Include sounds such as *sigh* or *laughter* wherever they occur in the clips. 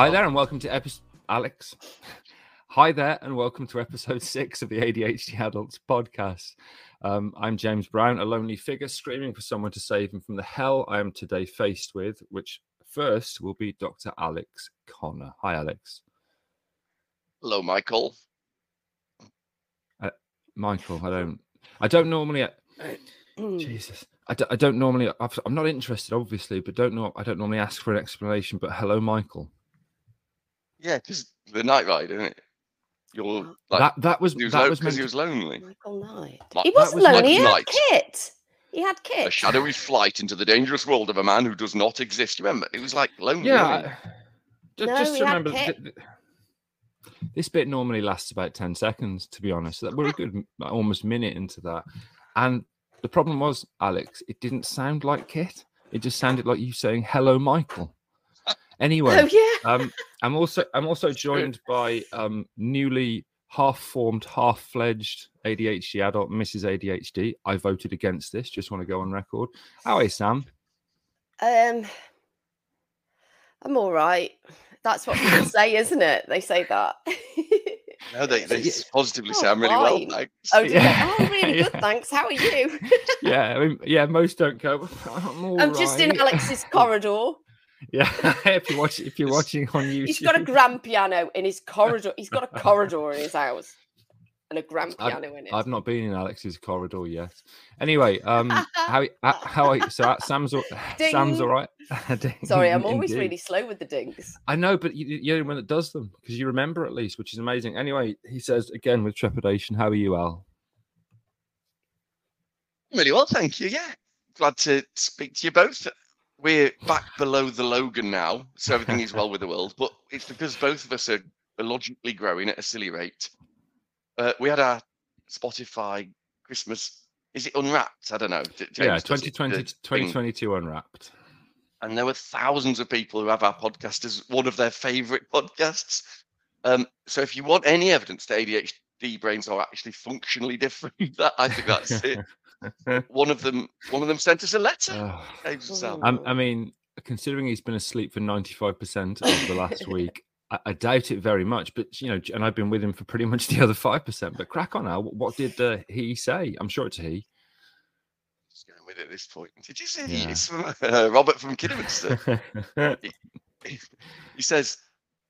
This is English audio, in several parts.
Hi there, and welcome to episode Alex. Hi there, and welcome to episode six of the ADHD Adults podcast. Um, I'm James Brown, a lonely figure screaming for someone to save him from the hell I am today faced with, which first will be Dr. Alex Conner. Hi, Alex. Hello, Michael. Michael, I don't, I don't normally. *clears throat* Jesus, I don't, don't normally. I've, I'm not interested, obviously, but don't know. I don't normally ask for an explanation. But hello, Michael. Yeah, because the night ride, isn't it? You're like that that was he was that lo- meant he was lonely. Michael Knight. Mi- He wasn't was lonely. He Michael had Kit. He had Kit. A shadowy flight into the dangerous world of a man who does not exist. You remember? It was like lonely. Yeah. wasn't it? I- ju- No, just we had remember, Kit. th- th- this bit normally lasts about 10 seconds, to be honest. That- We're a good m- almost minute into that. And the problem was, Alex, it didn't sound like Kit. It just sounded like you saying, hello, Michael. Anyway, Oh yeah. um, I'm also I'm also joined by um, newly half-formed, half-fledged ADHD adult, Mrs. ADHD. I voted against this. Just want to go on record. How are you, Sam? Um, I'm all right. That's what people say, *laughs* isn't it? They say that. *laughs* No, they, they Yeah. *laughs* positively Oh, sound really well. fine. Thanks. oh, Yeah. they? oh, really good. Thanks. How are you? Yeah, I mean, yeah. Most don't go. I'm, all I'm just in. Alex's corridor. Yeah, *laughs* if you watch, if you're watching on YouTube, *laughs* He's got a grand piano in his corridor. He's got a *laughs* corridor in his house and a grand I've- piano in it. I've not been in Alex's corridor yet. Anyway, um, how how, how are you? So uh, Sam's all, *sighs* Sam's all right. Ding, Sorry, I'm always indeed. really slow with the dings. I know, but you, you're the one that does them because you remember at least, which is amazing. Anyway, he says again with trepidation, "How are you, Al?" Really well, thank you. Yeah, glad to speak to you both. We're back below the Logan now, so everything is well with the world. But it's because both of us are logically growing at a silly rate. Uh, we had our Spotify Christmas. Is it unwrapped? I don't know. Yeah, James it, 2020, thing. 2022 unwrapped. and there were thousands of people who have our podcast as one of their favorite podcasts. Um, so if you want any evidence that ADHD brains are actually functionally different, *laughs* that I think that's it. *laughs* One of them, one of them sent us a letter. Oh, James and Sam. I'm- I mean, considering he's been asleep for 95% of the last *laughs* week, I, I doubt it very much. But, you know, and I've been with him for pretty much the other 5%. But crack on now. What did uh, he say? I'm sure it's he. Just going with it at this point. Did you see? Yeah. *laughs* It's from uh, Robert from Kidderminster. *laughs* he says,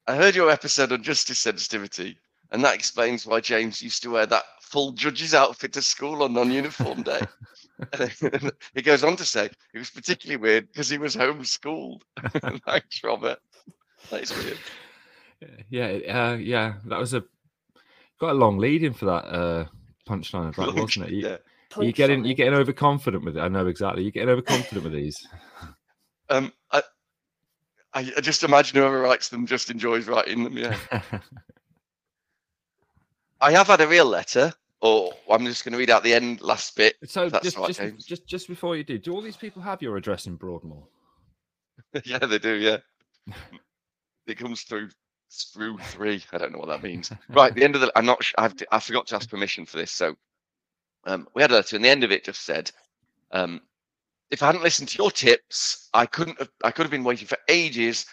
"I heard your episode on justice sensitivity, and that explains why James used to wear that full judge's outfit to school on non-uniform day." *laughs* *laughs* he goes on to say it was particularly weird because he was homeschooled. *laughs* Thanks, Robert. That's weird. yeah, uh, yeah. That was a got a long lead in for that uh, punchline of that, wasn't it? You, Yeah. You're getting you're getting overconfident with it. I know exactly. You're getting overconfident with these. Um, I, I, I just imagine whoever writes them just enjoys writing them. Yeah. I have had a real letter, or I'm just going to read out the end last bit. so just right, just, just just before you do, do all these people have your address in Broadmoor? *laughs* yeah, they do. Yeah, it comes through through three. I don't know what that means. *laughs* right, the end of the. I'm not. I've, I forgot to ask permission for this. So, um, we had a letter, and the end of it just said, um, "If I hadn't listened to your tips, I couldn't have. I could have been waiting for ages."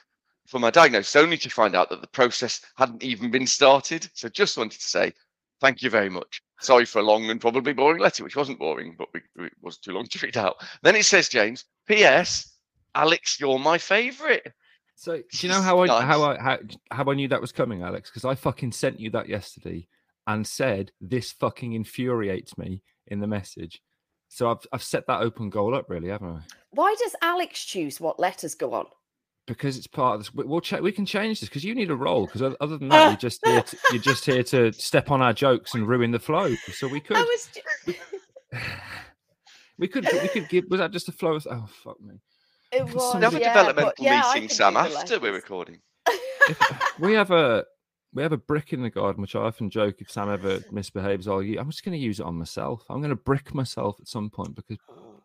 For my diagnosis, only to find out that the process hadn't even been started. So, just wanted to say thank you very much. Sorry for a long and probably boring letter, which wasn't boring, but we, it was too long to *laughs* read out. Then it says, James, P.S. Alex, you're my favourite. So do you know how I Nice. how I how, how I knew that was coming, Alex? Because I fucking sent you that yesterday and said this fucking infuriates me in the message. So I've I've set that open goal up, really, haven't I? Why does Alex choose what letters go on? Because it's part of this. we- We'll check. We can change this because you need a role. Because other than that, you're *laughs* just here. To, you're just here to step on our jokes and ruin the flow. So we could. I was. ju- we *sighs* could. We could give. Was that just a flow? Of, oh fuck me. It was. another We yeah, developmental yeah, meeting, Sam, after we're recording. *laughs* If, uh, we have a we have a brick in the garden, which I often joke if Sam ever misbehaves, I'll u- I'm just going to use it on myself. I'm going to brick myself at some point because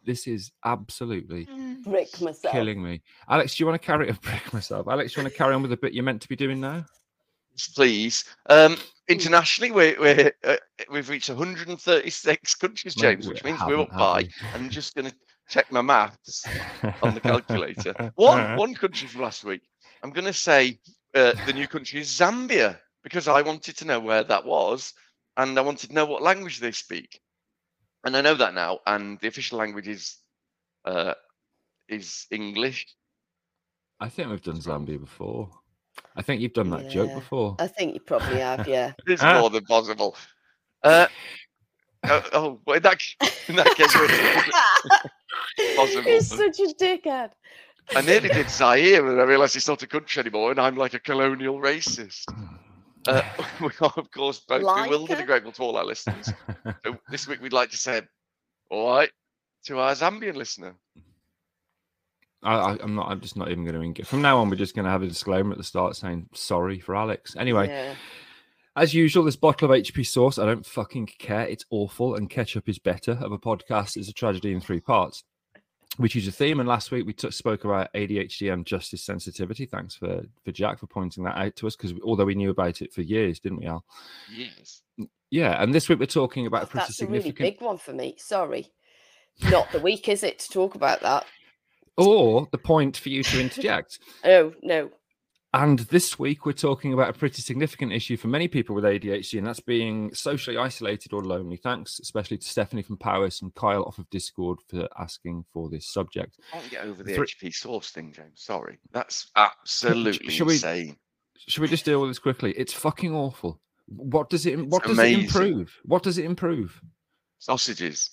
this is absolutely Brick myself. killing me. Alex, do you want to carry a *laughs* brick myself? Alex, do you want to carry on with the bit you're meant to be doing now? Please. Um, internationally, we're, we're, uh, we've reached 136 countries, James, we which means we're haven't, up by. *laughs* I'm just going to check my maths on the calculator. *laughs* One, one country from last week. I'm going to say uh, the new country is Zambia because I wanted to know where that was and I wanted to know what language they speak. And I know that now, and the official language is uh, is English. I think we've done Zambia before. I think you've done that joke before. I think you probably have, *laughs* yeah. It's more than possible. Uh, oh, oh, well, in that, in that case, we're- *laughs* Possible. You're such a dickhead. I nearly did Zaire, and I realised it's not a country anymore, and I'm like a colonial racist. *clears throat* Uh, *laughs* we are, of course, both Like bewildered a- and grateful to all our listeners. *laughs* So this week, we'd like to say, all right, to our Zambian listener. I, I, I'm not. I'm just not even going to engage. From now on, we're just going to have a disclaimer at the start saying sorry for Alex. Anyway, Yeah. as usual, this bottle of HP sauce. I don't fucking care. It's awful, and ketchup is better. Of a podcast is a tragedy in three parts. Which is a theme, and last week we took, spoke about ADHD and justice sensitivity. Thanks for for Jack for pointing that out to us, because although we knew about it for years, didn't we, Al? Yes. Yeah, and this week we're talking about a pretty That's a really big one for me. Sorry. Not the week, is it, to talk about that? or the point for you to *laughs* interject. Oh, no. And this week, we're talking about a pretty significant issue for many people with ADHD, and that's being socially isolated or lonely. Thanks, especially to Stephanie from Powers and Kyle off of Discord for asking for this subject. I can't get over the Three- HP sauce thing, James. Sorry. That's *laughs* absolutely shall we- insane. Should we just deal with this quickly? It's fucking awful. What does it? What does amazing. it improve? What does it improve? Sausages.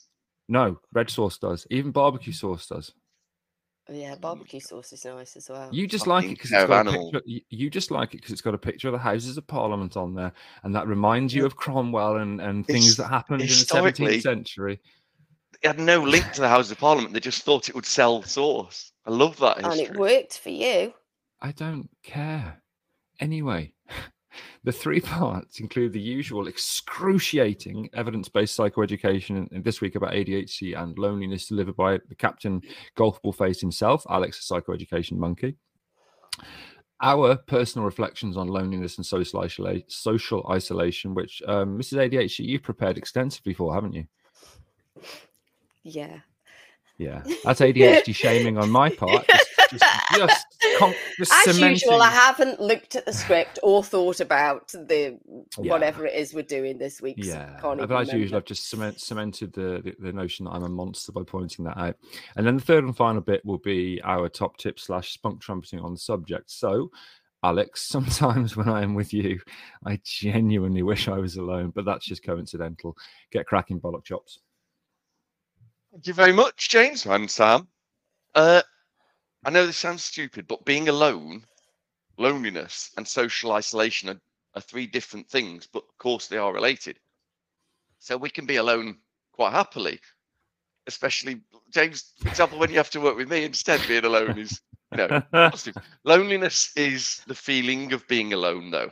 No, red sauce does. Even barbecue sauce does. Yeah, barbecue sauce is nice as well. You just like it because care it's of got a picture. You, you just like it because it's got a picture of the Houses of Parliament on there, and that reminds you of Cromwell and, and things His- that happened in the 17th century. It had no link to the Houses of Parliament. They just thought it would sell sauce. I love that and it worked for you. I don't care. Anyway, *laughs* the three *laughs* parts include the usual excruciating evidence based psychoeducation, and- this week about ADHD and loneliness delivered by the captain golf ball face himself, Alex, the psychoeducation monkey. Our personal reflections on loneliness and social, isola- social isolation, which um, Mrs. ADHD, you've prepared extensively for, haven't you? Yeah. Yeah, that's ADHD shaming on my part. Just, just, just, com- just As cementing- usual, I haven't looked at the script or thought about the Yeah. whatever it is we're doing this week. Yeah, can't but even as usual. I've just cement, cemented the, the the notion that I'm a monster by pointing that out. And then the third and final bit will be our top tip slash spunk trumpeting on the subject. So, Alex, *laughs* sometimes when I am with you, I genuinely wish I was alone, but that's just coincidental. Get cracking, bollock chops. Thank you very much, James and Sam. Uh, I know this sounds stupid, but being alone, loneliness, and social isolation are, are three different things, but of course they are related. So we can be alone quite happily, especially James, for example, when you have to work with me instead, being alone is you know positive. *laughs* Loneliness is the feeling of being alone, though,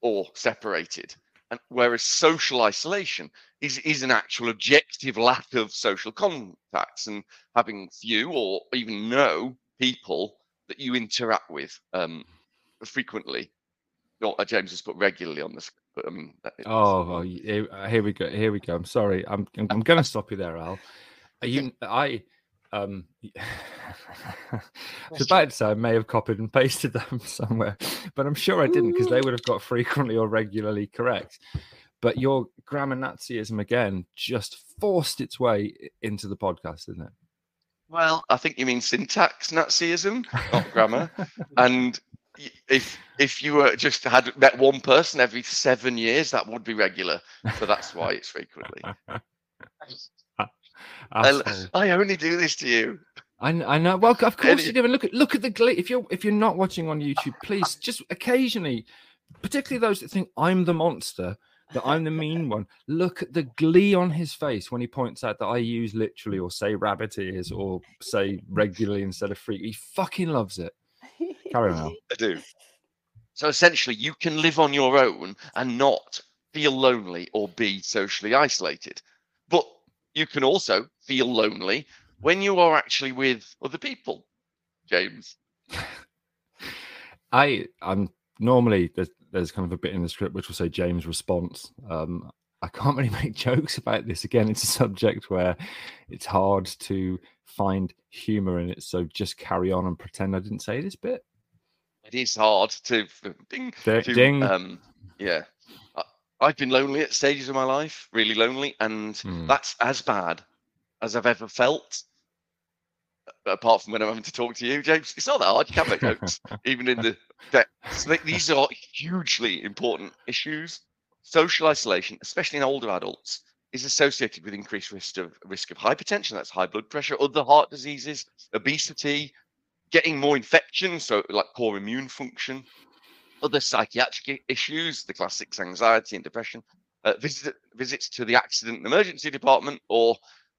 or separated. And whereas social isolation is, is an actual objective lack of social contacts and having few or even no people that you interact with um, frequently. Not uh, James has put regularly on this, but I mean, Oh, well, here, uh, we go. Here we go. I'm sorry. I'm I'm, I'm going to stop you there, Al. Are you? I um. I was *laughs* about to say I may have copied and pasted them *laughs* somewhere, but I'm sure I didn't because they would have got frequently or regularly correct. But your grammar Nazism again just forced its way into the podcast, isn't it? Well, I think you mean syntax Nazism, not grammar. *laughs* and if if you were just had met one person every seven years, that would be regular. So that's why it's frequently. *laughs* I, I only do this to you. I, I know. Well, of course you do. And look at look at the glee. If you're if you're not watching on YouTube, please just occasionally, particularly those that think I'm the monster, that I'm the mean one. Look at the glee on his face when he points out that I use literally or say rabbit ears or say regularly instead of free. He fucking loves it. Carry on. I do. So essentially, you can live on your own and not feel lonely or be socially isolated. But you can also feel lonely when you are actually with other people. James. *laughs* I I'm normally there's there's kind of a bit in the script which will say James response. Um, I can't really *laughs* make jokes about this. Again, it's a subject where it's hard to find humor in it. So just carry on and pretend I didn't say this bit. it is hard to ding, Ding, to, ding. um yeah. I, I've been lonely at stages of my life, really lonely, and Hmm. that's as bad as I've ever felt. Apart from when I'm having to talk to you, James, it's not that hard. You can make notes, *laughs* even in the depths. These are hugely important issues. Social isolation, especially in older adults, is associated with increased risk of risk of hypertension. That's high blood pressure, other heart diseases, obesity, getting more infections, so like poor immune function, other psychiatric issues, the classics, anxiety and depression, uh, visit, visits to the accident and emergency department, or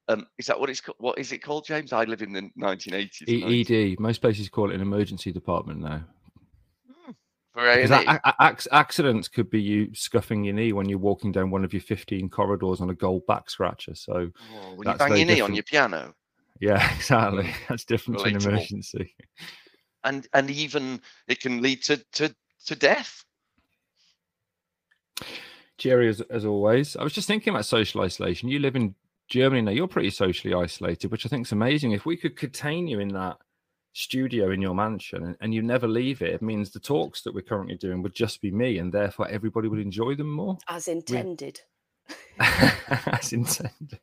um, is that what it's ca- what is it called, James? I live in the 1980s. E- ED. Most places call it an emergency department now. for A accidents could be you scuffing your knee when you're walking down one of your 15 corridors on a gold back scratcher. So Oh, when you bang your knee on your piano, yeah, *laughs* exactly. That's different to an emergency. and and even it can lead to to to death. Jerry, as, as always, I was just thinking about social isolation. You live in Germany now. You're pretty socially isolated, which I think is amazing. If we could contain you in that studio in your mansion and, and you never leave it, it means the talks that we're currently doing would just be me, and therefore everybody would enjoy them more, As *laughs* intended. as intended.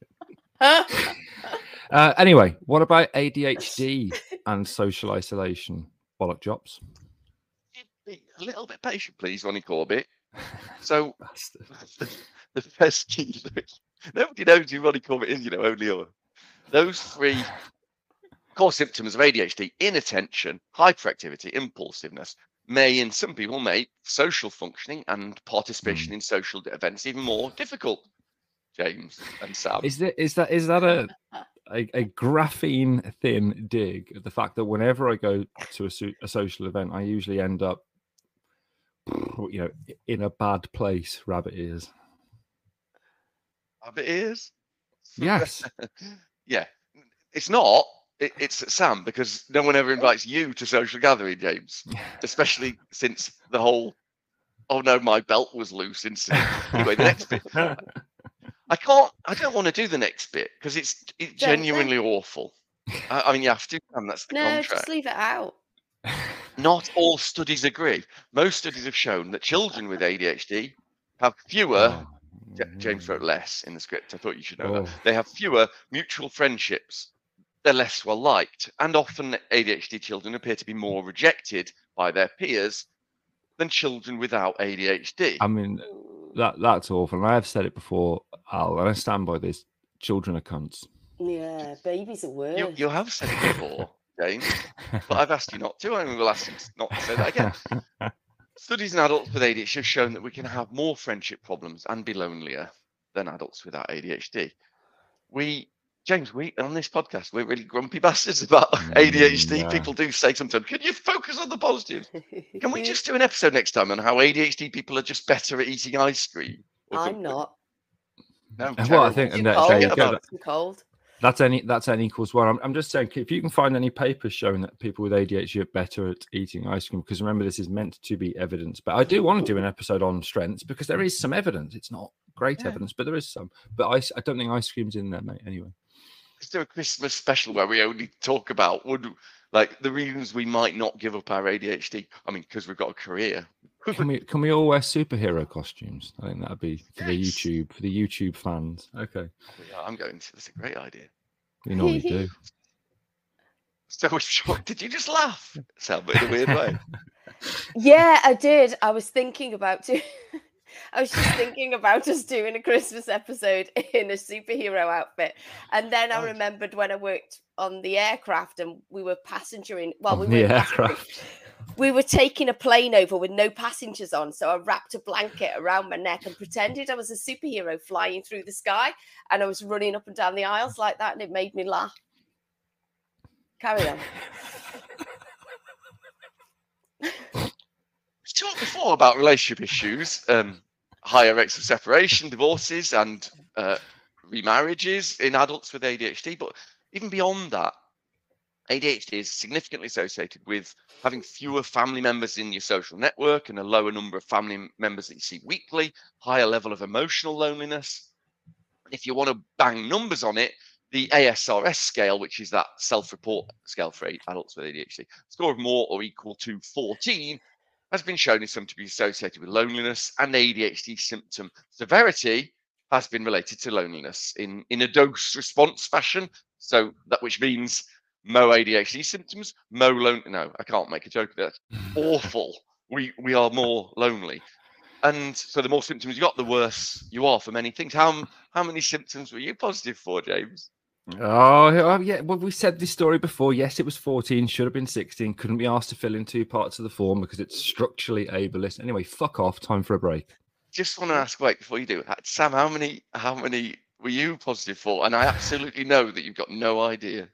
Uh, anyway, what about ADHD *laughs* and social isolation? Bollock jobs. Be a little bit patient, please, Ronnie Corbett. *laughs* So Bastard. the first key. Nobody knows who Ronnie Corbett is, you know, only. Those three core symptoms of ADHD inattention, hyperactivity, impulsiveness may, in some people, make social functioning and participation hmm. in social events even more difficult. James and Sam. Is that is that is that a a, a graphene thin dig at the fact that whenever I go to a, so- a social event, I usually end up, you know, in a bad place. Rabbit ears. Rabbit ears? Yes. *laughs* yeah. It's not. It, it's Sam because no one ever invites you to social gathering, James. *laughs* Especially since the whole "oh no, my belt was loose" incident. Anyway, the next bit. *laughs* I can't. I don't want to do the next bit because it's it's Don't then. genuinely awful. I, I mean, you have to, and that's the No, contract. just leave it out. Not all studies agree. Most studies have shown that children with ADHD have fewer. Oh. J- James wrote mm. less in the script. I thought you should know Oh. that. They have fewer mutual friendships. They're less well liked, and often ADHD children appear to be more rejected by their peers than children without ADHD. I mean, that that's awful. And I have said it before, Al, and I stand by this. Children are cunts. Yeah, babies are worse. you, you have said it before, *laughs* James, but I've asked you not to, and we'll ask you not to say that again. *laughs* Studies in adults with ADHD have shown that we can have more friendship problems and be lonelier than adults without ADHD. We, James, we on this podcast, we're really grumpy *laughs* bastards about ADHD. yeah. People do say sometimes, "Can you focus on the positives?" *laughs* Can we just do an episode next time on how ADHD people are just better at eating ice cream? I'm not. No, Well, I terrible. think- Too and that- cold. there you go. go. Cold. That's any that's n equals one. I'm, I'm just saying if you can find any papers showing that people with ADHD are better at eating ice cream, because remember this is meant to be evidence. But I do want to do an episode on strengths because there is some evidence. It's not great Yeah. evidence, but there is some. But ice, I don't think ice cream's in there, mate. Anyway, Let's do a Christmas special where we only talk about would like the reasons we might not give up our ADHD. I mean, because we've got a career. Can we can we all wear superhero costumes? I think that'd be for the YouTube for the YouTube fans. Okay, oh, Yeah, I'm going to. That's a great idea. you normally *laughs* do. So, what- did you just laugh? Sam, but in a weird way. *laughs* Yeah, I did. I was thinking about do- *laughs* I was just thinking about us doing a Christmas episode in a superhero outfit. And then I Right. remembered when I worked on the aircraft and we were passengering well, we were the aircraft. We were taking a plane over with no passengers on. So I wrapped a blanket around my neck and pretended I was a superhero flying through the sky. And I was running up and down the aisles like that, and it made me laugh. Carry on. We talked before about relationship issues, um, higher rates of separation, divorces, and uh, remarriages in adults with ADHD. But even beyond that, ADHD is significantly associated with having fewer family members in your social network and a lower number of family members that you see weekly, higher level of emotional loneliness. If you want to bang numbers on it, the ASRS scale, which is that self-report scale for adults with ADHD, score of more or equal to 14 has been shown in some to be associated with loneliness and ADHD symptom severity has been related to loneliness in, in a dose response fashion. So that which means mo ADHD symptoms, mo lone. No, I can't make a joke. of that. *laughs* awful. We we are more lonely, and so the more symptoms you got, the worse you are for many things. How how many symptoms were you positive for, James? Oh, oh, yeah. Well, we said this story before. Yes, it was 14, should have been 16. Couldn't be asked to fill in two parts of the form because it's structurally ableist. Anyway, fuck off. Time for a break. Just want to ask, wait, before you do, Sam, how many how many were you positive for? And I absolutely know that you've got no idea.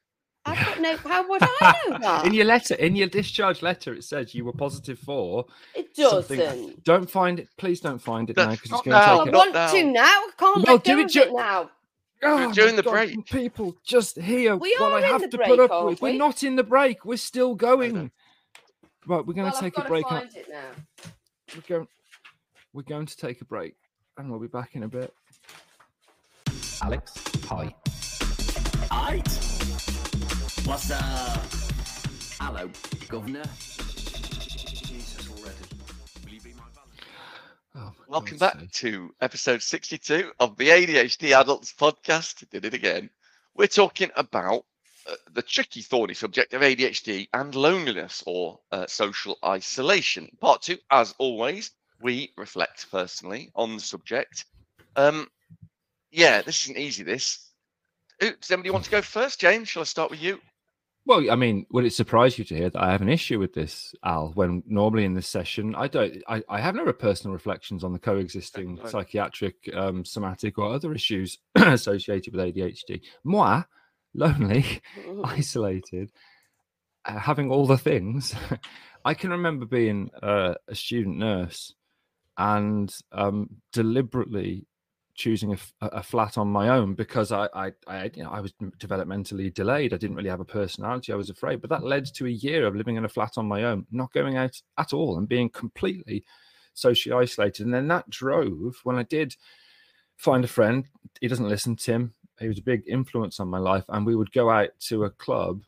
I've got no. How would *laughs* I know that? in your letter, in your discharge letter, it says you were positive for. It doesn't. something- Don't find it. Please don't find it No, now because it's not going to now, I take it. not want now. to now. I can't Well, let do go it ju- it now. Oh, during the God, break. People just here We while are I in the to break, put up aren't with. We're not in the break. We're still going. know. Right, we're going Well, to I've take a got to break. and- find it now. We're going. We're going to take a break, and we'll be back in a bit. Alex, hi. Aight. What's up? Hello, Governor. Jesus already. Will you be my Valentine? Oh, Welcome God's back sake. to episode 62 of the ADHD Adults Podcast. Did it again. We're talking about uh, the tricky, thorny subject of ADHD and loneliness or uh, social isolation. Part two, as always, we reflect personally on the subject. Um, yeah, this isn't easy. This. Ooh, Does anybody want to go first, James? Shall I start with you? Well, I mean, would it surprise you to hear that I have an issue with this, Al? When normally in this session, I don't, I, I have no personal reflections on the coexisting psychiatric, um, somatic, or other issues *clears throat* associated with ADHD. Moi, lonely, *laughs* *laughs* isolated, uh, having all the things. *laughs* I can remember being uh, a student nurse and um, deliberately choosing a flat on my own because I, I, I, you know, I was developmentally delayed. I didn't really have a personality. I was afraid, but that led to a year of living in a flat on my own, not going out at all, and being completely socially isolated. And then that drove when I did find a friend. He doesn't listen, Tim. He was a big influence on my life, and we would go out to a club.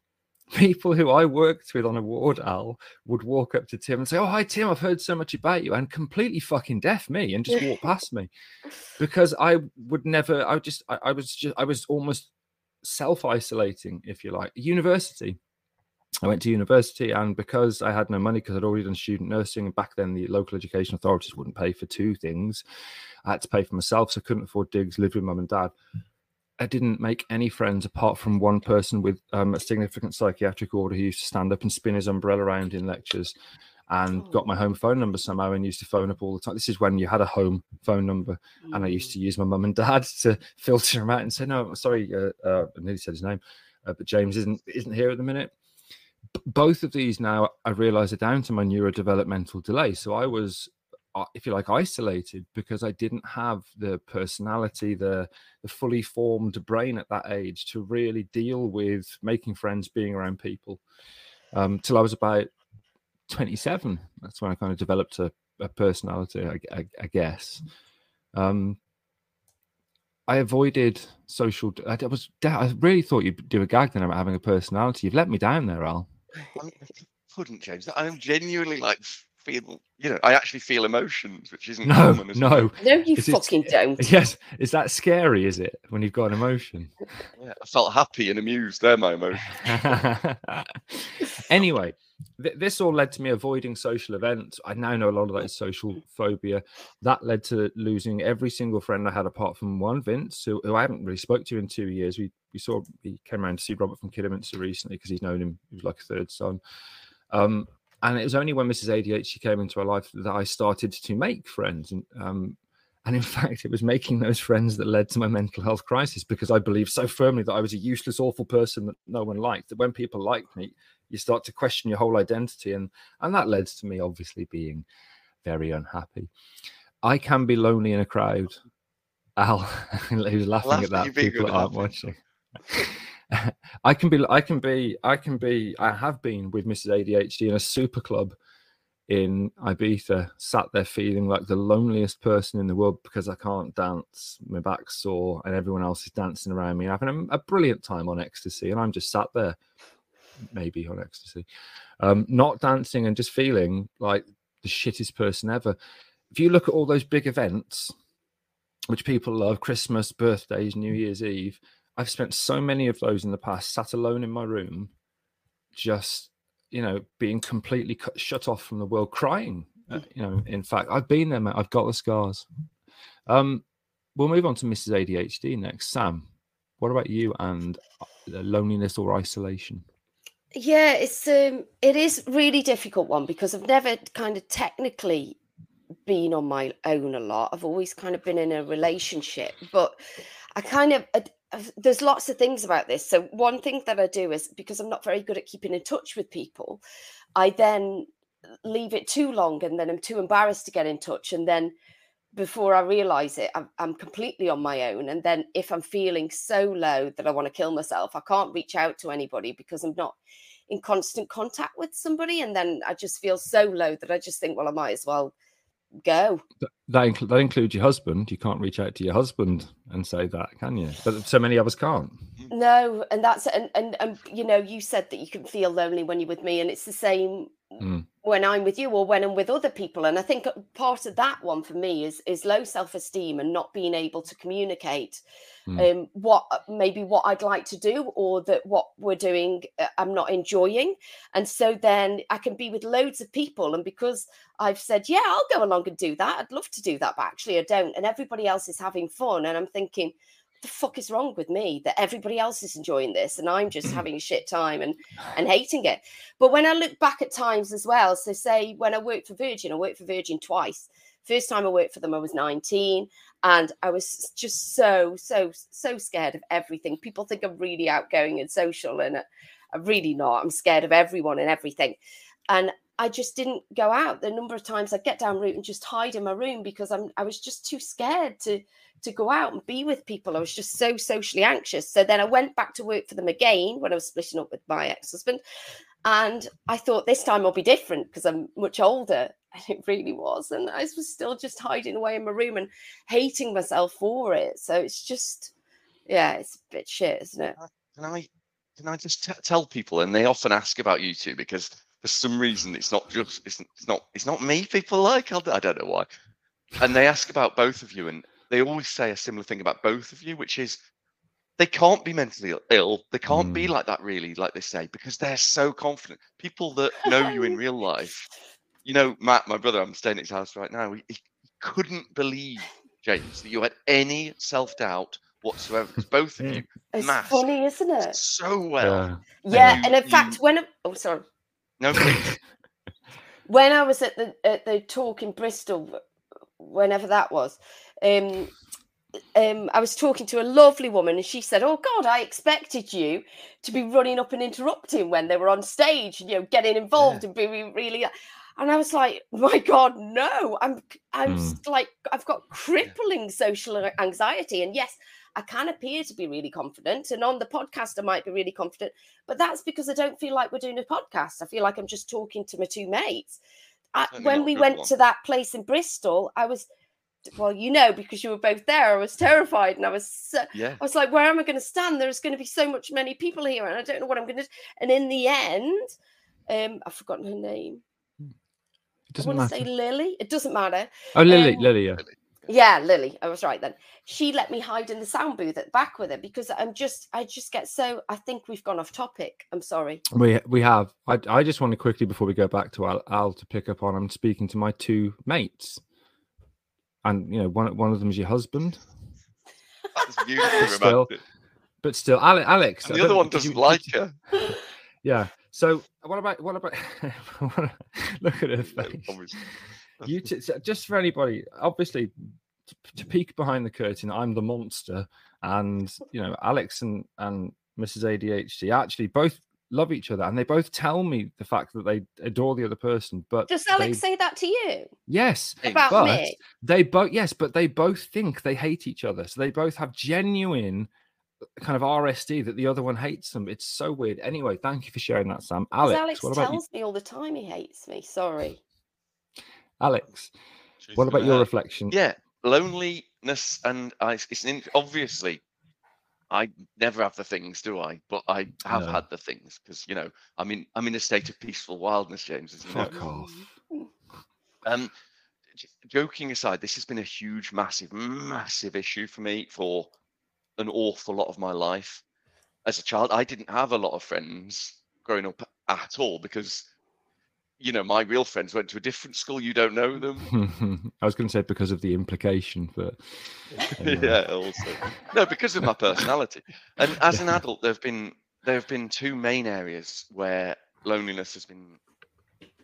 People who I worked with on a ward, Al, would walk up to Tim and say, "Oh, hi, Tim. I've heard so much about you," and completely fucking deaf me and just walk past me because I would never. I just. I, I was just. I was almost self-isolating, if you like. University. I went to university, and because I had no money, because I'd already done student nursing, and back then the local education authorities wouldn't pay for two things. I had to pay for myself, so I couldn't afford digs. Lived with mum and dad. I didn't make any friends apart from one person with um, a significant psychiatric order who used to stand up and spin his umbrella around in lectures and got my home phone number somehow and used to phone up all the time. This is when you had a home phone number, and I used to use my mum and dad *laughs* to filter him out and say, "No, sorry, uh, uh, I nearly said his name, uh, but James isn't isn't here at the minute." B- both of these now, I realise, are down to my neurodevelopmental delay. So I was, if you like, isolated because I didn't have the personality, the the fully formed brain at that age to really deal with making friends, being around people. Um, till I was about 27. That's when I kind of developed a, a personality, I, I, I guess. Um, I avoided social. I was. I really thought you'd do a gag then about having a personality. You've let me down there, Al. *laughs* I couldn't, James. I'm genuinely like feel. You know, I actually feel emotions, which isn't No, common. as no. No, you Is it- fucking *laughs* don't. Yes, is that scary? Is it when you've got an emotion? *laughs* Yeah, I felt happy and amused. They're my emotions. *laughs* anyway, th- this all led to me avoiding social events. I now know a lot of that is social phobia. That led to losing every single friend I had, apart from one, Vince, who, who I haven't really spoke to in two years. We we saw he came around to see Robert from Kidderminster recently because he's known him. He was like a third son. Um, and it was only when Mrs. ADHD came into our life that I started to make friends. And um, and in *laughs* fact, it was making those friends that led to my mental health crisis because I believed so firmly that I was a useless, awful person that no one liked. That when people liked me, you start to question your whole identity, and and that led to me obviously being very unhappy. I can be lonely in a crowd. Al, *laughs* who's laughing Laugh at at that. People aren't unhappy. watching. *laughs* *laughs* I can be, I can be, I can be, I have been with Mrs. ADHD in a super club in Ibiza, sat there feeling like the loneliest person in the world because I can't dance, my back's sore, and everyone else is dancing around me, having a, a brilliant time on ecstasy, and I'm just sat there, maybe on ecstasy, um, not dancing and just feeling like the shittest person ever. If you look at all those big events, which people love, Christmas, birthdays, New Year's Eve, I've spent so many of those in the past, sat alone in my room, just you know, being completely cut, shut off from the world, crying. Uh, you know, in fact, I've been there, mate. I've got the scars. Um, we'll move on to Mrs. ADHD next. Sam, what about you and uh, loneliness or isolation? Yeah, it's um, it is really difficult one because I've never kind of technically been on my own a lot. I've always kind of been in a relationship, but I kind of there's lots of things about this. So one thing that I do is because I'm not very good at keeping in touch with people, I then leave it too long and then I'm too embarrassed to get in touch. And then before I realize it, I'm, I'm completely on my own. And then if I'm feeling so low that I want to kill myself, I can't reach out to anybody because I'm not in constant contact with somebody. And then I just feel so low that I just think, well, I might as well go. That, include that includes your husband. You can't reach out to your husband and say that, can you? But so many of us can't. No, and that's and and and you know, you said that you can feel lonely when you're with me, and it's the same mm. when I'm with you or when I'm with other people. And I think part of that one for me is is low self esteem and not being able to communicate mm. um, what maybe what I'd like to do or that what we're doing uh, I'm not enjoying. And so then I can be with loads of people, and because I've said, yeah, I'll go along and do that. I'd love to do that, but actually I don't. And everybody else is having fun, and I'm thinking the fuck is wrong with me that everybody else is enjoying this and I'm just *clears throat* having a shit time and *sighs* and hating it. But when I look back at times as well, so say when I worked for Virgin, I worked for Virgin twice. First time I worked for them, I was 19, and I was just so, so, so scared of everything. People think I'm really outgoing and social, and I'm really not. I'm scared of everyone and everything. And I just didn't go out. The number of times I'd get down route and just hide in my room because I'm I was just too scared to to go out and be with people. I was just so socially anxious. So then I went back to work for them again when I was splitting up with my ex husband. And I thought this time I'll be different because I'm much older. And it really was. And I was still just hiding away in my room and hating myself for it. So it's just, yeah, it's a bit shit, isn't it? Can I, can I just t- tell people? And they often ask about you two because for some reason it's not just, it's, it's not, it's not me people like. I don't know why. And they ask about both of you. And they always say a similar thing about both of you, which is they can't be mentally ill. They can't mm. be like that, really, like they say, because they're so confident. People that know you in real life, you know, Matt, my brother, I'm staying at his house right now. He, he couldn't believe, James, that you had any self doubt whatsoever. Because both of you, *laughs* it's funny, isn't it? So well. Yeah, and, you, and in fact, when I, oh, sorry. No, *laughs* when I was at the at the talk in Bristol, whenever that was, um, um, I was talking to a lovely woman and she said, Oh God, I expected you to be running up and interrupting when they were on stage, you know, getting involved yeah. and being really. And I was like, My God, no, I'm, I'm mm. like, I've got crippling social anxiety. And yes, I can appear to be really confident. And on the podcast, I might be really confident, but that's because I don't feel like we're doing a podcast. I feel like I'm just talking to my two mates. I, when we went one. to that place in Bristol, I was well, you know, because you were both there, I was terrified and I was, so, yeah. I was like, where am I going to stand? There's going to be so much many people here, and I don't know what I'm going to. And in the end, um, I've forgotten her name. It doesn't I want to say Lily. It doesn't matter. Oh, Lily, um, Lily, yeah. Yeah, Lily. I was right then. She let me hide in the sound booth at the back with her because I'm just, I just get so. I think we've gone off topic. I'm sorry. We we have. I I just want to quickly before we go back to Al, Al to pick up on. I'm speaking to my two mates and you know one one of them is your husband. That's beautiful. still, but still, Alex. And the other one doesn't you, like her. Yeah. So what about what about? *laughs* look at her face. You t- just for anybody, obviously, to, to peek behind the curtain, I'm the monster, and you know Alex and and Mrs. ADHD actually both love each other and they both tell me the fact that they adore the other person but does alex they, say that to you? Yes about but me? they both yes but they both think they hate each other so they both have genuine uh, kind of rsd that the other one hates them. It's so weird. Anyway thank you for sharing that sam. Alex, alex tells me all the time he hates me sorry Alex, She's what about your reflection? Yeah, loneliness and I, it's an, obviously I never have the things, do I? But I have No. had the things because you know I'm in I'm in a state of peaceful wildness, James. As you know. Fuck off. Um, j- joking aside, this has been a huge, massive, massive issue for me for an awful lot of my life. As a child, I didn't have a lot of friends growing up at all because, you know, my real friends went to a different school. You don't know them. *laughs* I was going to say because of the implication, but anyway. *laughs* yeah, also no, because of my personality. And *laughs* as an adult, there have been there have been two main areas where loneliness has been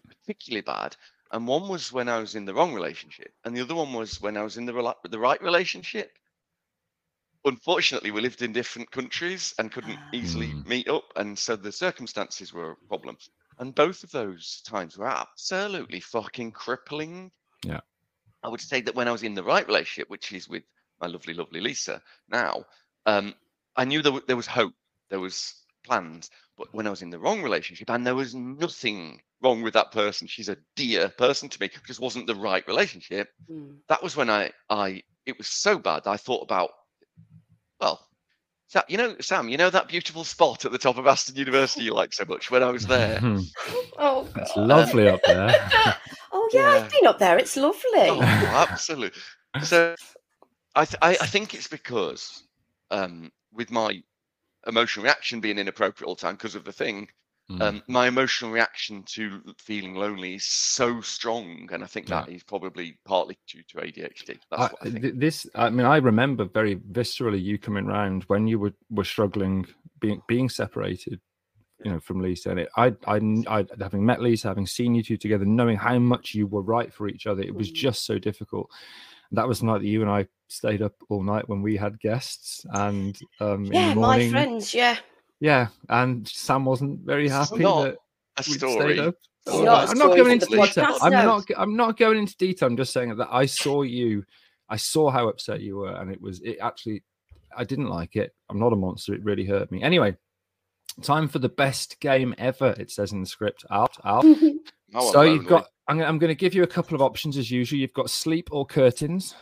particularly bad. And one was when I was in the wrong relationship, and the other one was when I was in the rela- the right relationship. Unfortunately, we lived in different countries and couldn't easily Mm. meet up, and so the circumstances were a problem. And both of those times were absolutely fucking crippling. Yeah. I would say that when I was in the right relationship, which is with my lovely, lovely Lisa now, um, I knew there, wa- there was hope, there was plans. But when I was in the wrong relationship, and there was nothing wrong with that person, she's a dear person to me, it just wasn't the right relationship. Mm. That was when I, I, it was so bad. I thought about, well, Sa- you know, Sam, you know that beautiful spot at the top of Aston University you like so much. When I was there, *laughs* Oh, it's lovely up there. *laughs* Oh, yeah, Yeah. I've been up there. It's lovely. Oh, absolutely. So I, th- I I think it's because um, with my emotional reaction being inappropriate all the time because of the thing, Mm. um, my emotional reaction to feeling lonely is so strong, and I think Yeah. that is probably partly due to ADHD. That's I, what I think. this, I mean, I remember very viscerally you coming round when you were, were struggling, being being separated, you know, from Lisa. And it, I, I, I, having met Lisa, having seen you two together, knowing how much you were right for each other, it was Mm. just so difficult. That was the night that you and I stayed up all night when we had guests, and um, in yeah, my friends. Yeah. Yeah, and Sam wasn't very This is happy not that A story. stayed up. It's all not night. a I'm not going into the detail. I'm not. I'm not going into detail. I'm just saying that I saw you. I saw how upset you were, and it was. It actually. I didn't like it. I'm not a monster. It really hurt me. Anyway, time for the best game ever. It says in the script. Out. Out. Now so you've got. I'm, I'm going to give you a couple of options as usual. You've got sleep or curtains.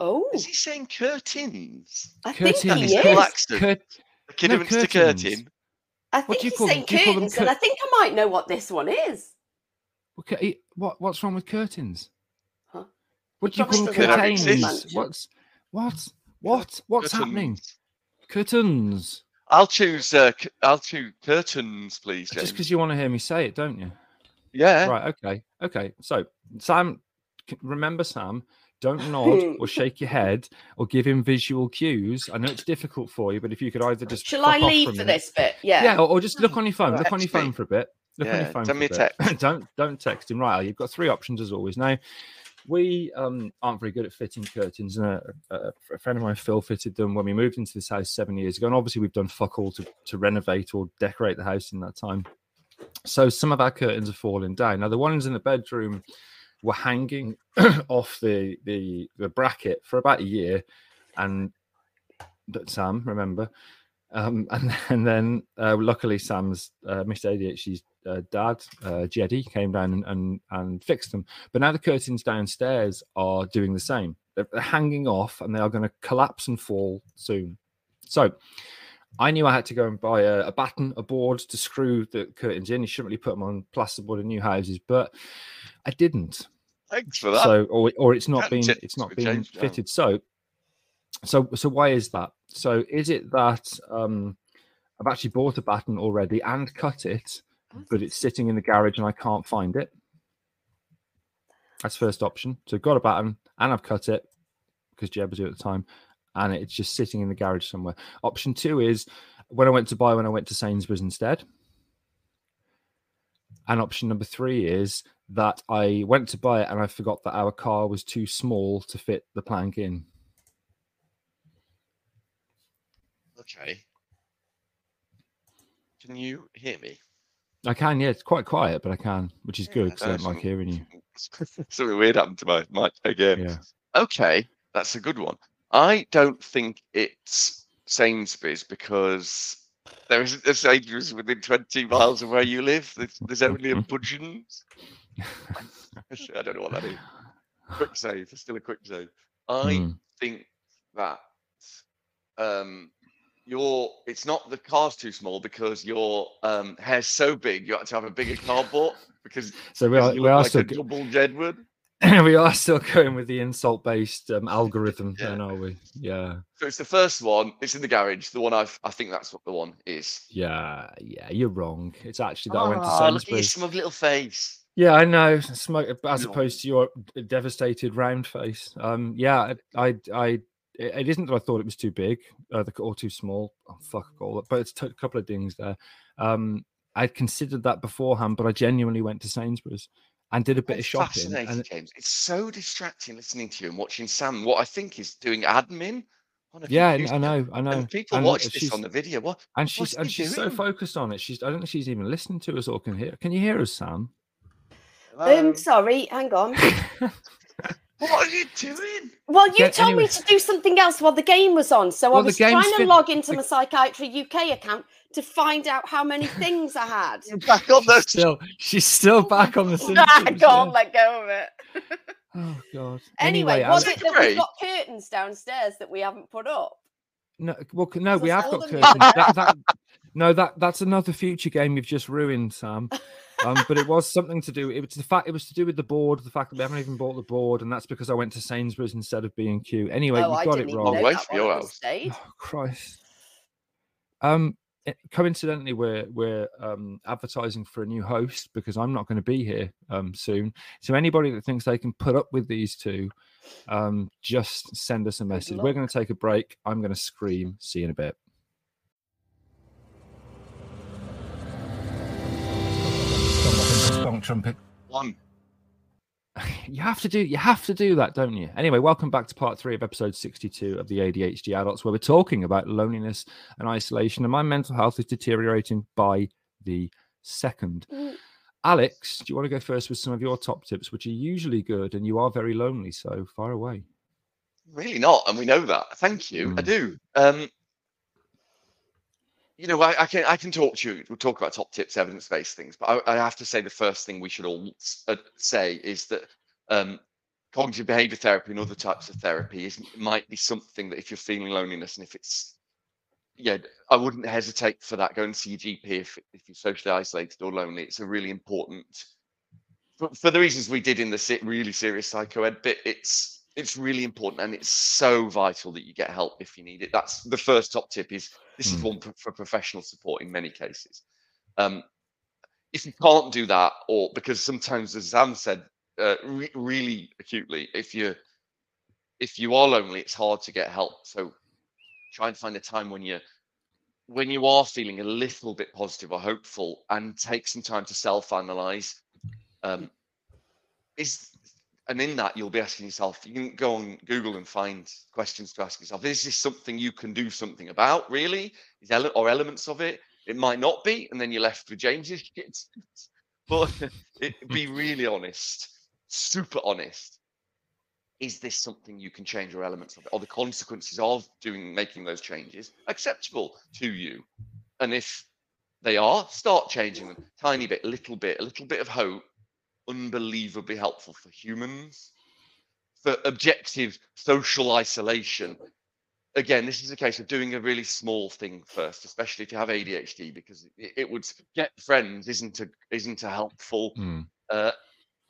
Oh, Is he saying curtains? I think he Is is. it The kid No, who to curtains. curtain. I What think do you he's call them? saying Do you call them curtains, and I think I might know what this one is. Okay, what what's wrong with curtains? Huh? What do you call them? Curtains. What's what? What? What's happening? Curtains. Curtains. I'll choose. Uh, c- I'll choose curtains, please. Just because you want to hear me say it, don't you? yeah. Right. Okay. Okay. So, Sam, remember, Sam, don't nod or *laughs* shake your head or give him visual cues. I know it's difficult for you, but if you could either just Shall I leave for this bit? Yeah. Yeah, or, or just look on your phone. Right. Look on your phone for a bit. Look on your phone. send for me a text. *laughs* don't don't text him. Right, you've got three options as always. Now, we um, aren't very good at fitting curtains, and a, a, a friend of mine, Phil, fitted them when we moved into this house seven years ago. And obviously, we've done fuck all to to renovate or decorate the house in that time. So some of our curtains are falling down. Now, the ones in the bedroom were hanging *clears throat* off the the the bracket for about a year, and Sam remember. Um, *laughs* and, and then uh, luckily Sam's uh, Mr. ADHD's uh, dad, uh, Jeddy, came down and, and and fixed them. But now the curtains downstairs are doing the same. They're, they're hanging off and they are going to collapse and fall soon. So I knew I had to go and buy a, a batten, a board to screw the curtains in. You shouldn't really put them on plasterboard in new houses, but I didn't Thanks for that. so or or it's not Can't been change- it's not being been change fitted. So so so why is that? So is it that um i've actually bought a batten already and cut it but it's sitting in the garage and i can't find it? That's first option. So i've got a batten and i've cut it because jeb was here at the time and it's just sitting in the garage somewhere. Option two is when i went to buy when i went to sainsbury's instead and option number three is that I went to buy it and I forgot that our car was too small to fit the plank in. Okay. Can you hear me? I can, yeah, it's quite quiet, but I can, which is good because I Uh, don't like some- hearing you. *laughs* Something weird happened to my mic again. Yeah. Okay, that's a good one. I don't think it's Sainsbury's because there isn't a Sainsbury's within 20 miles of where you live. There's, there's only a Budgens. *laughs* I don't know what that is. Quick save. It's still a quick save. I Hmm. think that um your it's not the car's too small because your um hair's so big you have to have a bigger car bought because So we are, we are like still double Jedward. *clears throat* we are still going with the insult based um, algorithm, Yeah. then are we? Yeah, So it's the first one. It's in the garage. The one I've I think that's what the one is. yeah, yeah. You're wrong. It's actually that I went to Ah, look at your smug little face. Yeah, I know. Smoke as opposed to your devastated round face. Um, yeah, I, I, I it it isn't that I thought it was too big uh, or too small. Oh, fuck all that. But it's took a couple of dings there. Um, I'd considered that beforehand, but I genuinely went to Sainsbury's and did a bit I'm of shopping. fascinated, And James. It's so distracting listening to you and watching Sam. What I think is doing admin. on a yeah, I know, I know. And people And watch this she's- on the video. What? and she's and he she's so focused on it. She's I don't think she's even listening to us or can hear. Can you hear us, Sam? Hello? Um, sorry, hang on. *laughs* what are you doing? Well, you Yeah, told anyway. me to do something else while the game was on, so Well, I was trying to log into the- my Psychiatry UK account to find out how many things I had. You're *laughs* back on those. Still, she's still back on the scene. *laughs* I can't yeah. let go of it. Oh god. *laughs* Anyway, Anyway, was it that we've got curtains downstairs that we haven't put up? No, well, no, we have got curtains. that, that, no, that that's another future game you've just ruined, Sam. Um, but it was something to do. It was the fact. It was to do with the board. The fact that we haven't even bought the board, and that's because I went to Sainsbury's instead of B and Q. Anyway, oh, you I got didn't it even wrong. know Away that one your house. Oh Christ. Um, it- coincidentally, we're we're um advertising for a new host because I'm not going to be here um soon. So anybody that thinks they can put up with these two, um, just send us a message. We're going to take a break. I'm going to scream. See you in a bit. trumpet. One. *laughs* You have to do you have to do that, don't you? Anyway, welcome back to part three of episode 62 of the ADHD adults, where we're talking about loneliness and isolation, and my mental health is deteriorating by the second. Mm. Alex, do you want to go first with some of your top tips, which are usually good, and you are very lonely, so far away. Really not, and we know that. Thank you. I Mm. do. Um, you know, I, I can I can talk to you. We'll talk about top tips, evidence based things, but I, I have to say the first thing we should all uh, say is that um, cognitive behavior therapy and other types of therapy is might be something that if you're feeling loneliness and if it's yeah, I wouldn't hesitate for that. Go and see your GP if if you're socially isolated or lonely. It's a really important for, for the reasons we did in the really serious psycho ed bit. It's it's really important and it's so vital that you get help if you need it. That's the first top tip. Is this is Mm. one for, for professional support in many cases. Um, if you can't do that, or because sometimes, as Sam said, uh, re- really acutely, if you if you are lonely, it's hard to get help. So try and find a time when you when you are feeling a little bit positive or hopeful, and take some time to self-analyze. Um, is and in that you'll be asking yourself you can go on google and find questions to ask yourself is this something you can do something about really? Is ele- or elements of it? It might not be and then you're left with james's kids. *laughs* But it, be really honest super honest. Is this something you can change or elements of it? or the consequences of doing making those changes acceptable to you? And if they are, start changing them. Tiny bit, little bit, a little bit of hope, unbelievably helpful for humans. For objective social isolation, again, this is a case of doing a really small thing first, especially if you have ADHD, because it, it would get friends isn't a isn't a helpful Mm. uh,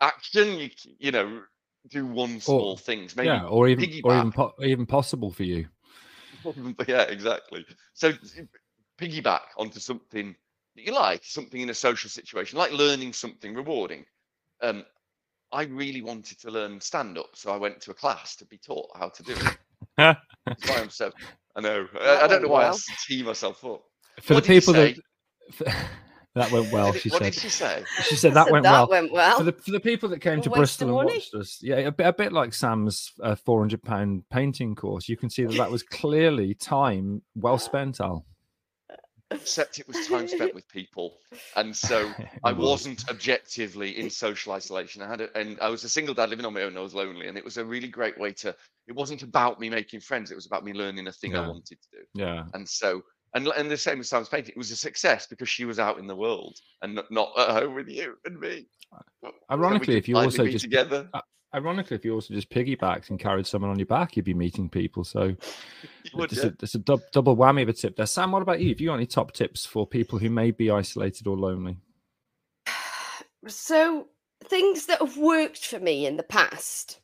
action. You you know, do one small things, maybe yeah, or even or even po- even possible for you. *laughs* Yeah, exactly. So piggyback onto something that you like, something in a social situation, like learning something rewarding. Um, I really wanted to learn stand up, so I went to a class to be taught how to do it. That's why I'm so. I know. I, I don't know why I well. s- tee myself up. For What the did people that *laughs* that went well, she what said. did she say? She said that said went that well. went well. For the, for the people that came A to Bristol and watched us, yeah, a bit, a bit like Sam's uh, four hundred pound painting course. You can see that that was *laughs* clearly time well spent, Al. Except it was time spent with people, and so *laughs* I was. wasn't objectively in social isolation. I had a, and I was a single dad living on my own. I was lonely, and it was a really great way to. It wasn't about me making friends. It was about me learning a thing I wanted to do. Yeah, And so And and the same with Sam's painting. It was a success because she was out in the world and not, not at home with you and me. Can we Ironically, if you also be just together, ironically, if you also just piggybacked and carried someone on your back, you'd be meeting people. So *laughs* you it's, yeah. a, a dub, double whammy of a tip there. Sam, what about you? Have you got any top tips for people who may be isolated or lonely? *sighs* So things that have worked for me in the past.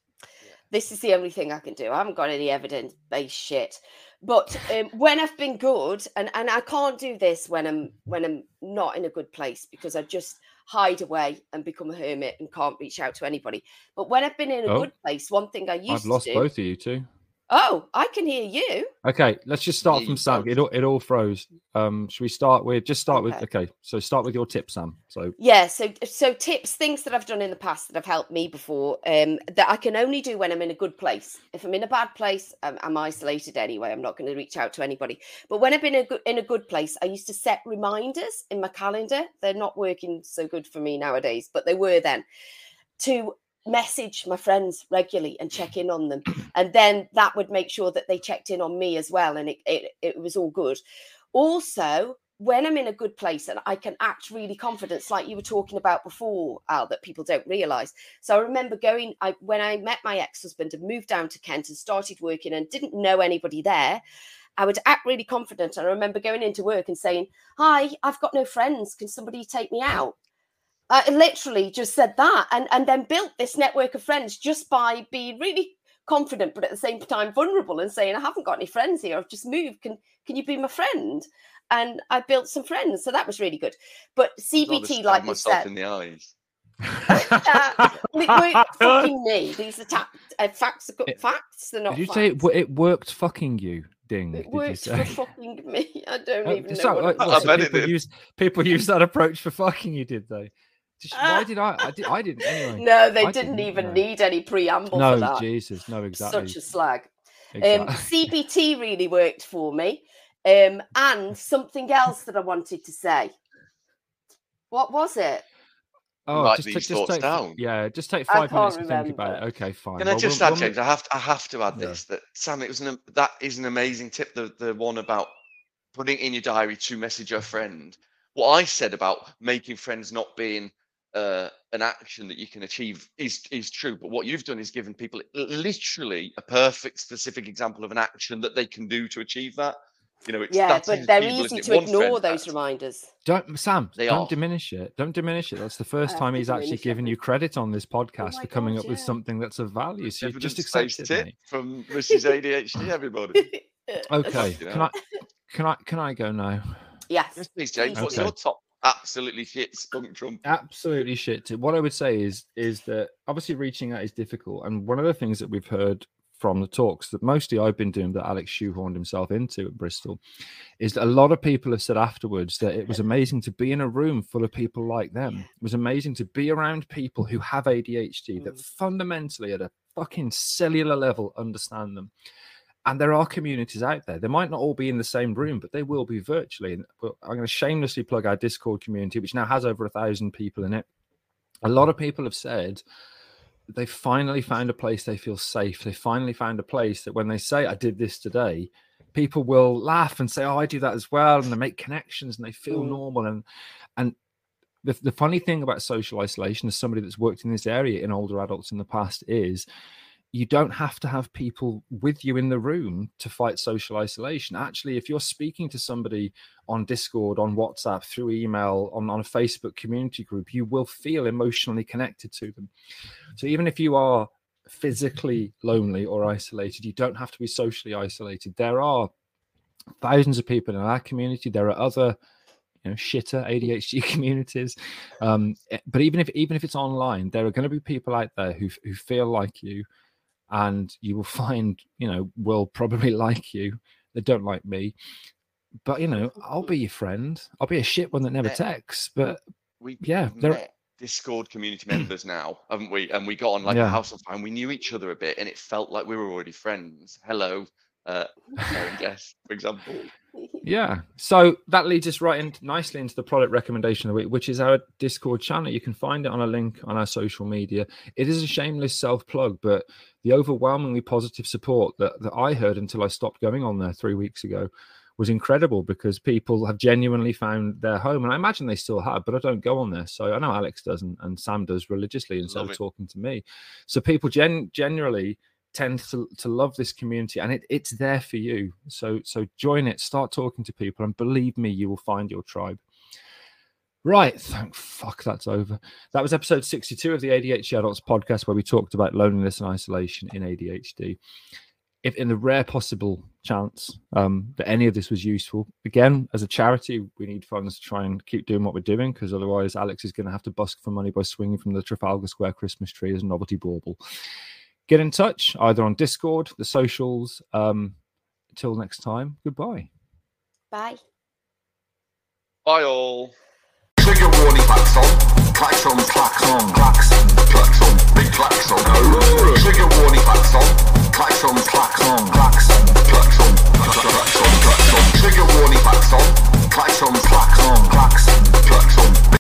This is the only thing I can do. I haven't got any evidence based shit. But um, when I've been good, and, and I can't do this when I'm when I'm not in a good place because I just hide away and become a hermit and can't reach out to anybody. But when I've been in a Oh. good place, one thing I used to I've to lost do. both of you too. Oh, I can hear you. Okay, let's just start from you Sam. It all, it all froze. Um, should we start with just start with Okay. okay? So start with your tips, Sam. So Yeah, so so tips, things that I've done in the past that have helped me before, um, that I can only do when I'm in a good place. If I'm in a bad place, I'm, I'm isolated anyway. I'm not going to reach out to anybody. But when I've been in a, good, in a good place, I used to set reminders in my calendar. They're not working so good for me nowadays, but they were then to message my friends regularly and check in on them, and then that would make sure that they checked in on me as well, and it it, it was all good. Also, when I'm in a good place and I can act really confident, like you were talking about before, Al, that people don't realize. So I remember going, I when I met my ex-husband and moved down to Kent and started working and didn't know anybody there, I would act really confident. And I remember going into work and saying, Hi, I've got no friends. Can somebody take me out? I literally just said that and, and then built this network of friends just by being really confident, but at the same time vulnerable and saying, I haven't got any friends here. I've just moved. Can can you be my friend? And I built some friends. So that was really good. But CBT, like you myself said, in the eyes. *laughs* uh, it fucking me. These are ta- uh, facts. Are good It- facts. They're not. did you facts. say it, wo- it worked fucking you? Ding. It did worked for fucking me. *laughs* I don't Oh, even know. so, what like, it what, was. I so bet it people did. use people use that approach for fucking you, did they? Just- why did I? I, did, I didn't anyway. No, they I didn't, didn't, even no. need any preamble for No, that. Jesus, no, exactly. Such a slag. exactly. Um, CBT *laughs* really worked for me. Um, and something else that I wanted to say. What was it? oh, write just, these ta- just thoughts take, down. Yeah, just take five minutes to think about it. Okay, fine. Can I just we'll- add, we'll- James? I have to, I have to add Yeah. this. That Sam, it was an that is an amazing tip. The the one about putting in your diary to message a friend. What I said about making friends not being uh, an action that you can achieve is is true. But what you've done is given people literally a perfect, specific example of an action that they can do to achieve that. You know, it's Yeah, but they're achievable, easy to ignore those act. reminders. Don't Sam, They don't are. diminish it. Don't diminish it. That's the first have time he's actually diminish it. given you credit on this podcast my for coming God, up with something that's of value. So you just accept Evidence-based it, from Mrs. ADHD. *laughs* Everybody. *laughs* Okay. You Can. I can I can I go now? Yes. Yes, please, James. What's your top absolutely shit skunk trump? absolutely shit. What i would say is is that obviously reaching out is difficult and one of the things that we've heard from the talks that mostly i've been doing that alex shoehorned himself into at bristol is that a lot of people have said afterwards that it was amazing to be in a room full of people like them. It was amazing to be around people who have adhd that mm. fundamentally at a fucking cellular level understand them and there are communities out there. They might not all be in the same room, but they will be virtually. And I'm going to shamelessly plug our Discord community, which now has over a thousand people in it. A lot of people have said they finally found a place they feel safe. They finally found a place that when they say, I did this today, people will laugh and say, Oh, I do that as well. And they make connections and they feel Mm. normal. And and the, the funny thing about social isolation as somebody that's worked in this area in older adults in the past is you don't have to have people with you in the room to fight social isolation. Actually, if you're speaking to somebody on Discord, on WhatsApp, through email, on, on a Facebook community group, you will feel emotionally connected to them. So even if you are physically lonely or isolated, you don't have to be socially isolated. There are thousands of people in our community. There are other you know shitter adhd *laughs* communities um eh, but even if even if it's online there are going to be people out there who who feel like you and you will *laughs* find you know will probably *laughs* like you they don't like me but you know i'll be your friend i'll be a shit one that never texts but We Yeah, met Discord community members now, haven't we? And we got on like Yeah. a house of fire. We knew each other a bit, and it felt like we were already friends. Hello, uh, *laughs* Guest, for example. Yeah so that leads us right in nicely into the product recommendation of the week which is our discord channel you can find it on a link on our social media it is a shameless self plug but the overwhelmingly positive support that, that i heard until i stopped going on there three weeks ago was incredible because people have genuinely found their home, and I imagine they still have. But I don't go on there. so I know Alex does, and, and Sam does religiously instead Love of it. talking to me. So people gen- generally tend to, to love this community and it, it's there for you. So so join it start talking to people and believe me you will find your tribe. Right thank fuck that's over. That was episode 62 of the adhd adults podcast where we talked about loneliness and isolation in adhd if in the rare possible chance um, that any of this was useful again as a charity we need funds to try and keep doing what we're doing because otherwise alex is going to have to busk for money by swinging from the trafalgar square christmas tree as a novelty bauble get in touch either on Discord, the socials. Um, till next time, goodbye. Bye. Bye all. Trigger warning klaxon, klaxon, klaxon, klaxon, klaxon, big klaxon. Trigger warning klaxon, klaxon, klaxon, klaxon, klaxon, klaxon. Trigger warning klaxon, klaxon, klaxon, klaxon.